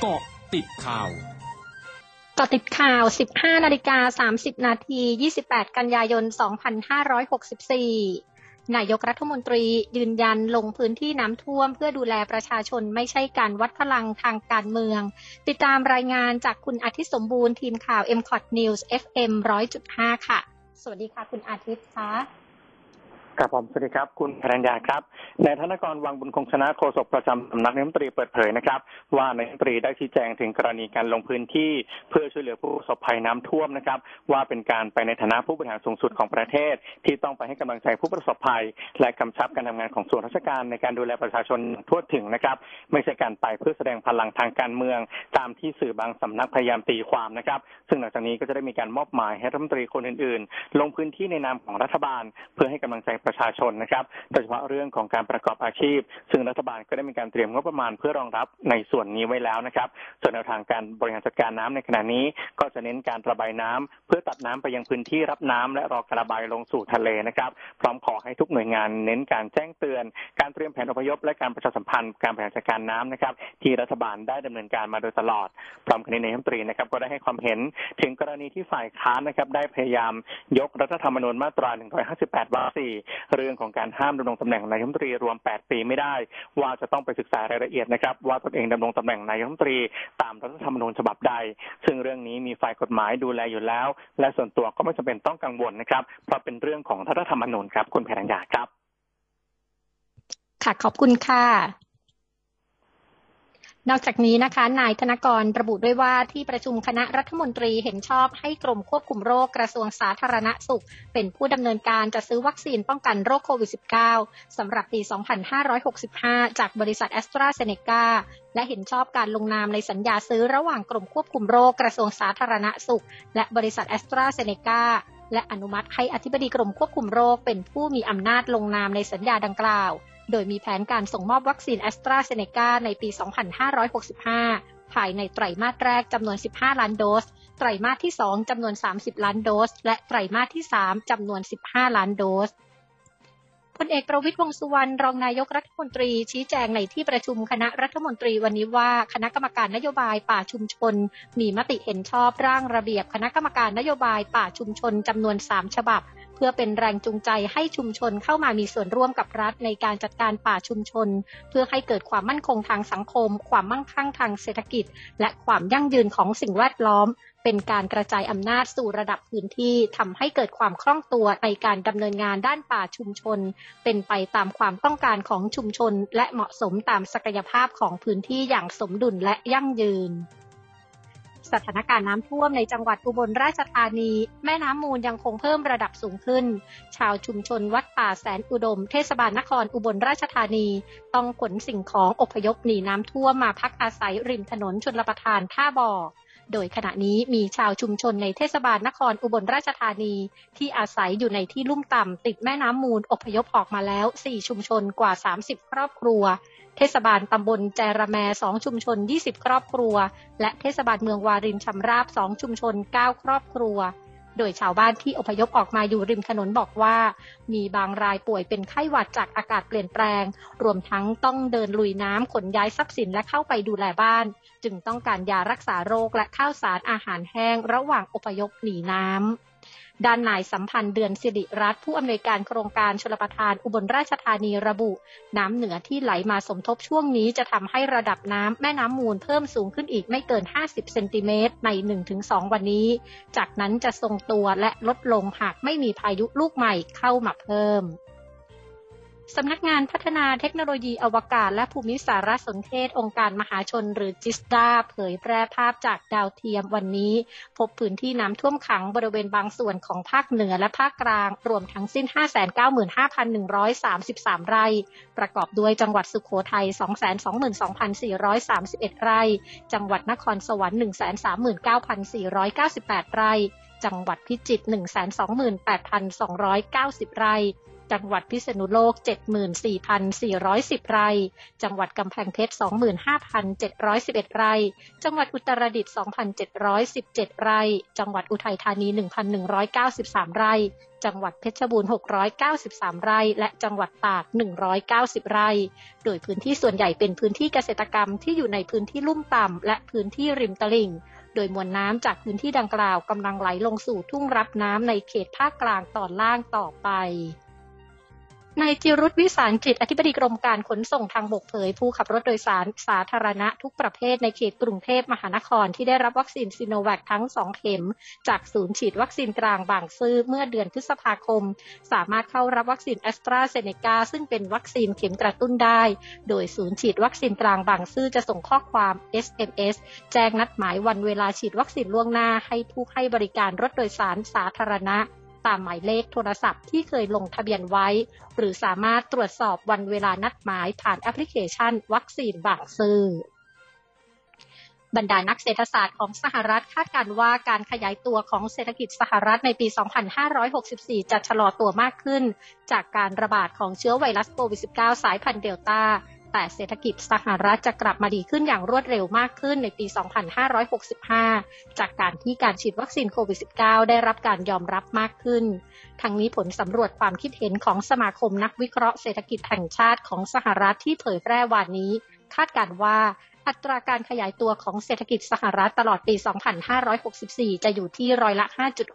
เกาะติดข่าวกาะติดข่าว 15 นาฬิกา 30 นาที 28 กันยายน 2564 นายกรัฐมนตรียืนยันลงพื้นที่น้ำท่วมเพื่อดูแลประชาชนไม่ใช่การวัดพลังทางการเมือง ติดตามรายงานจากคุณอาทิตย์สมบูรณ์ทีมข่าว m c o t News FM 100.5 ค่ะ สวัสดีค่ะ คุณอาทิตย์คะ ครับผมสวัสดีครับ คุณพรัญญาครับนายธนกรวังบุญคงชนะโฆษกประจำสำนักนายกรัฐมนตรีเปิดเผยนะครับ ว่านายกรัฐมนตรีได้ชี้แจงถึงกรณีการลงพื้นที่ เพื่อช่วยเหลือผู้ประสบภัยน้ำท่วมนะครับ ว่าเป็นการไปในฐานะผู้บริหารสูงสุดของประเทศ ที่ต้องไปให้กำลังใจผู้ประสบภัย และกำชับการทำงานของส่วนราชการในการดูแลประชาชนทั่วถึงนะครับ ไม่ใช่การไปเพื่อแสดงพลังทางการเมือง ตามที่สื่อบางสำนักพยายามตีความนะครับ ซึ่งหลังจากนี้ก็จะได้มีการมอบหมายให้รัฐมนตรีคนอื่น ๆ ลงพื้นที่ในนามของรัฐบาล เพื่อให้กำลังใจประชาชนนะครับโดยเฉพาะเรื่องของการประกอบอาชีพ ซึ่งรัฐบาลก็ได้มีการเตรียมงบประมาณเพื่อรองรับในส่วนนี้ไว้แล้วนะครับส่วนแนวทางการบริหารจัดการน้ำในขณะนี้ ก็จะเน้นการระบายน้ำเพื่อตัดน้ำไปยังพื้นที่รับน้ำและรอการระบายลงสู่ทะเลนะครับพร้อมขอให้ทุกหน่วยงานเน้นการแจ้งเตือน การเตรียมแผนอพยพและการประชาสัมพันธ์การบริหารจัดการน้ำนะครับ ที่รัฐบาลได้ดำเนินการมาโดยตลอด พร้อมกันนี้ในรัฐมนตรีนะครับ ก็ได้ให้ความเห็นถึงกรณีที่ฝ่ายค้านนะครับได้พยายามยกรัฐธรรมนูญมาตรา 158 วรรค 4เรื่องของการห้ามดำรงตำแหน่งนายกรัฐมนตรีรวม 8 ปีไม่ได้ ว่าจะต้องไปศึกษารายละเอียดนะครับ ว่าตนเองดำรงตำแหน่งนายกรัฐมนตรีตามรัฐธรรมนูญฉบับใด ซึ่งเรื่องนี้มีฝ่ายกฎหมายดูแลอยู่แล้ว และส่วนตัวก็ไม่จำเป็นต้องกังวลนะครับ เพราะเป็นเรื่องของรัฐธรรมนูญครับคุณแพรัญญาครับ ค่ะขอบคุณค่ะ นอกจากนี้นะคะนายธนกรระบุด้วยว่าที่ประชุมคณะรัฐมนตรีเห็นชอบให้กรมควบคุมโรคกระทรวงสาธารณสุข เป็นผู้ดำเนินการจัดซื้อวัคซีนป้องกันโรคโควิด -19 สำหรับปี 2565 จากบริษัทแอสตราเซเนกาและเห็นชอบการลงนามในสัญญาซื้อระหว่างกรมควบคุมโรคกระทรวงสาธารณสุข และบริษัทแอสตราเซเนกาและอนุมัติให้อธิบดีกรมควบคุมโรคเป็นผู้มีอำนาจลงนามในสัญญาดังกล่าว โดยมีแผนการส่งมอบวัคซีนแอสตราเซเนกาในปี 2565 ภายในไตรมาสแรกจำนวน 15 ล้านโดส ไตรมาสที่ 2จำนวน 30 ล้านโดส และไตรมาสที่ 3จำนวน 15 ล้านโดสพลเอกประวิตรวงสุวรรณรองนายกรัฐมนตรีชี้แจงในที่ประชุมคณะรัฐมนตรีวันนี้ว่าคณะกรรมการนโยบายป่าชุมชน มีมติเห็นชอบร่างระเบียบคณะกรรมการนโยบายป่าชุมชนจำนวน 3 ฉบับ เพื่อเป็นแรงจูงใจให้ชุมชนเข้ามามีส่วนร่วมกับรัฐในการจัดการป่าชุมชน เพื่อให้เกิดความมั่นคงทางสังคม ความมั่งคั่งทางเศรษฐกิจ และความยั่งยืนของสิ่งแวดล้อม เป็นการกระจายอำนาจสู่ระดับพื้นที่ทำให้เกิดความคล่องตัวในการดำเนินงานด้านป่าชุมชน เป็นไปตามความต้องการของชุมชน และเหมาะสมตามศักยภาพของพื้นที่อย่างสมดุลและยั่งยืน สถานการณ์น้ำท่วมในจังหวัดอุบลราชธานี แม่น้ำมูลยังคงเพิ่มระดับสูงขึ้น ชาวชุมชนวัดป่าแสนอุดม เทศบาลนครอุบลราชธานี ต้องขนสิ่งของอพยพหนีน้ำท่วมมาพักอาศัยริมถนนชนลประทานท่าบ่อโดยขณะนี้มีชาวชุมชนในเทศบาลนครอุบลราชธานี ที่อาศัยอยู่ในที่ลุ่มต่ำติดแม่น้ำมูลอพยพออกมาแล้ว 4 ชุมชนกว่า 30 ครอบครัว เทศบาลตำบลแจระแม2ชุมชน 20 ครอบครัว และเทศบาลเมืองวารินชำราบ2ชุมชน 9 ครอบครัว โดยชาวบ้านที่อพยพออกมาอยู่ริมถนนบอกว่า มีบางรายป่วยเป็นไข้หวัดจากอากาศเปลี่ยนแปลง รวมทั้งต้องเดินลุยน้ำขนย้ายทรัพย์สินและเข้าไปดูแลบ้าน จึงต้องการยารักษาโรคและข้าวสารอาหารแห้งระหว่างอพยพหนีน้ำ ด้านนายสัมพันธ์เดือนสิริรัตน์ผู้อำนวยการโครงการชลประทานอุบลราชธานีระบุ น้ำเหนือที่ไหลมาสมทบช่วงนี้จะทำให้ระดับน้ำแม่น้ำมูลเพิ่มสูงขึ้นอีกไม่เกิน 50 เซนติเมตรใน 1-2 วันนี้ จากนั้นจะทรงตัวและลดลงหากไม่มีพายุลูกใหม่เข้ามาเพิ่ม สำนักงานพัฒนาเทคโนโลยีอวกาศและภูมิสารสนเทศองค์การมหาชนหรือจิสดาเผยแพร่ภาพจากดาวเทียมวันนี้ พบพื้นที่น้ำท่วมขังบริเวณบางส่วนของภาคเหนือและภาคกลาง รวมทั้งสิ้น 595,133 ไร่ ประกอบด้วยจังหวัดสุขโขทัย 222,431 ไร่ จังหวัดนครสวรรค์ 139,498 ไร่ จังหวัดพิจิตร128,290 ไร่ จังหวัดพิษณุโลก 74,410 ไร่ จังหวัดกำแพงเพชร 25,711 ไร่ จังหวัดอุตรดิตถ์ 2,717 ไร่ จังหวัดอุทัยธานี 1,193 ไร่ จังหวัดเพชรบูรณ์ 693 ไร่ และจังหวัดตาก 190 ไร่ โดยพื้นที่ส่วนใหญ่เป็นพื้นที่เกษตรกรรมที่อยู่ในพื้นที่ลุ่มต่ำและพื้นที่ริมตลิ่งโดยมวลน้ำจากพื้นที่ดังกล่าวกำลังไหลลงสู่ทุ่งรับน้ำในเขตภาคกลางตอนล่างต่อไป นายจิรุตวิสารจิต อธิบดีกรมการขนส่งทางบกเผย ผู้ขับรถโดยสารสาธารณะทุกประเภทในเขตกรุงเทพมหานครที่ได้รับวัคซีนซิโนแวคทั้ง 2 เข็ม จากศูนย์ฉีดวัคซีนกลางบางซื่อเมื่อเดือนพฤษภาคม สามารถเข้ารับวัคซีนแอสตราเซเนกาซึ่งเป็นวัคซีนเข็มกระตุ้นได้ โดยศูนย์ฉีดวัคซีนกลางบางซื่อจะส่งข้อความ SMS แจ้งนัดหมายวันเวลาฉีดวัคซีนล่วงหน้าให้ผู้ให้บริการรถโดยสารสาธารณะ ตามหมายเลขโทรศัพท์ที่เคยลงทะเบียนไว้ หรือสามารถตรวจสอบวันเวลานัดหมายผ่านแอปพลิเคชัน วัคซีนบางซื่อบรรดานักเศรษฐศาสตร์ของสหรัฐคาดการว่าการขยายตัวของเศรษฐกิจสหรัฐในปี 2564 จะชะลอตัวมากขึ้น จากการระบาดของเชื้อไวรัสโควิด -19 สายพันธุ์เดลต้า แต่เศรษฐกิจสหรัฐจะกลับมาดีขึ้นอย่างรวดเร็วมากขึ้นในปี 2565 จากการที่การฉีดวัคซีนโควิด -19 ได้รับการยอมรับมากขึ้น ทั้งนี้ผลสำรวจความคิดเห็นของสมาคมนักวิเคราะห์เศรษฐกิจแห่งชาติของสหรัฐที่เผยแพร่วันนี้ คาดการว่าอัตราการขยายตัวของเศรษฐกิจสหรัฐตลอดปี 2564 จะอยู่ที่ร้อยละ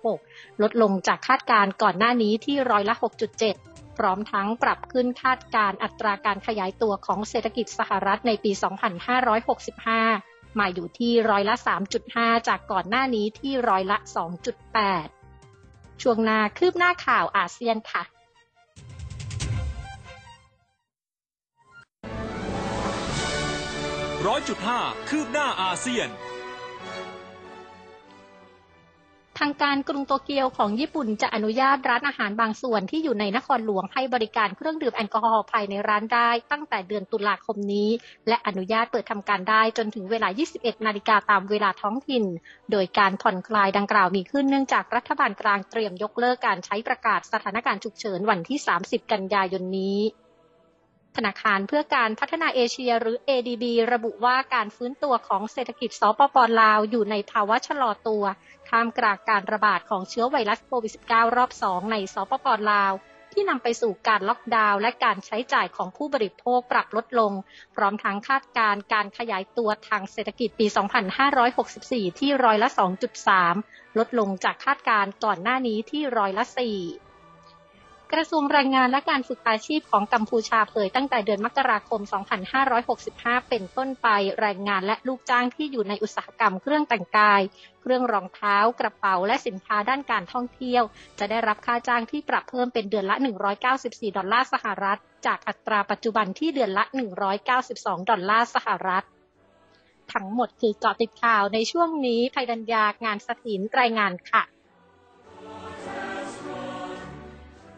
5.6 ลดลงจากคาดการก่อนหน้านี้ที่ร้อยละ 6.7 พร้อมทั้งปรับขึ้นคาดการอัตราการขยายตัวของเศรษฐกิจสหรัฐในปี 2565 มาอยู่ที่ร้อยละ 3.5 จากก่อนหน้านี้ที่ร้อยละ 2.8 ช่วงนาคืบหน้าข่าวอาเซียนค่ะร้อยจุดห้าคืบหน้าอาเซียน ทางการกรุงโตเกียวของญี่ปุ่นจะอนุญาตร้านอาหารบางส่วนที่อยู่ในนครหลวงให้บริการเครื่องดื่มแอลกอฮอล์ภายในร้านได้ตั้งแต่เดือนตุลาคมนี้ และอนุญาตเปิดทำการได้จนถึงเวลา 21 นาฬิกาตามเวลาท้องถิ่น โดยการผ่อนคลายดังกล่าวมีขึ้นเนื่องจากรัฐบาลกลางเตรียมยกเลิกการใช้ประกาศสถานการณ์ฉุกเฉินวันที่ 30 กันยายนนี้ ธนาคารเพื่อการพัฒนาเอเชียหรือ ADB ระบุว่าการฟื้นตัวของเศรษฐกิจสปปลาวอยู่ในภาวะชะลอตัวท่ามกลางการระบาดของเชื้อไวรัสโควิด -19 รอบ 2 ในสปปลาว ที่นำไปสู่การล็อกดาวน์และการใช้จ่ายของผู้บริโภคปรับลดลง พร้อมทั้งคาดการการขยายตัวทางเศรษฐกิจปี 2564 ที่ร้อยละ 2.3 ลดลงจากคาดการก่อนหน้านี้ที่ร้อยละ 4 กระทรวงแรงงานและการฝึกอาชีพของกัมพูชาเผยตั้งแต่เดือนมกราคม 2565 เป็นต้นไปแรงงานและลูกจ้างที่อยู่ในอุตสาหกรรมเครื่องแต่งกาย เครื่องรองเท้า กระเป๋า และสินค้าด้านการท่องเที่ยว จะได้รับค่าจ้างที่ปรับเพิ่มเป็นเดือนละ 194 ดอลลาร์สหรัฐ จากอัตราปัจจุบันที่เดือนละ 192 ดอลลาร์สหรัฐ ทั้งหมดคือเกาะติดข่าวในช่วงนี้ภัยดัญญางานสถินรายงานค่ะ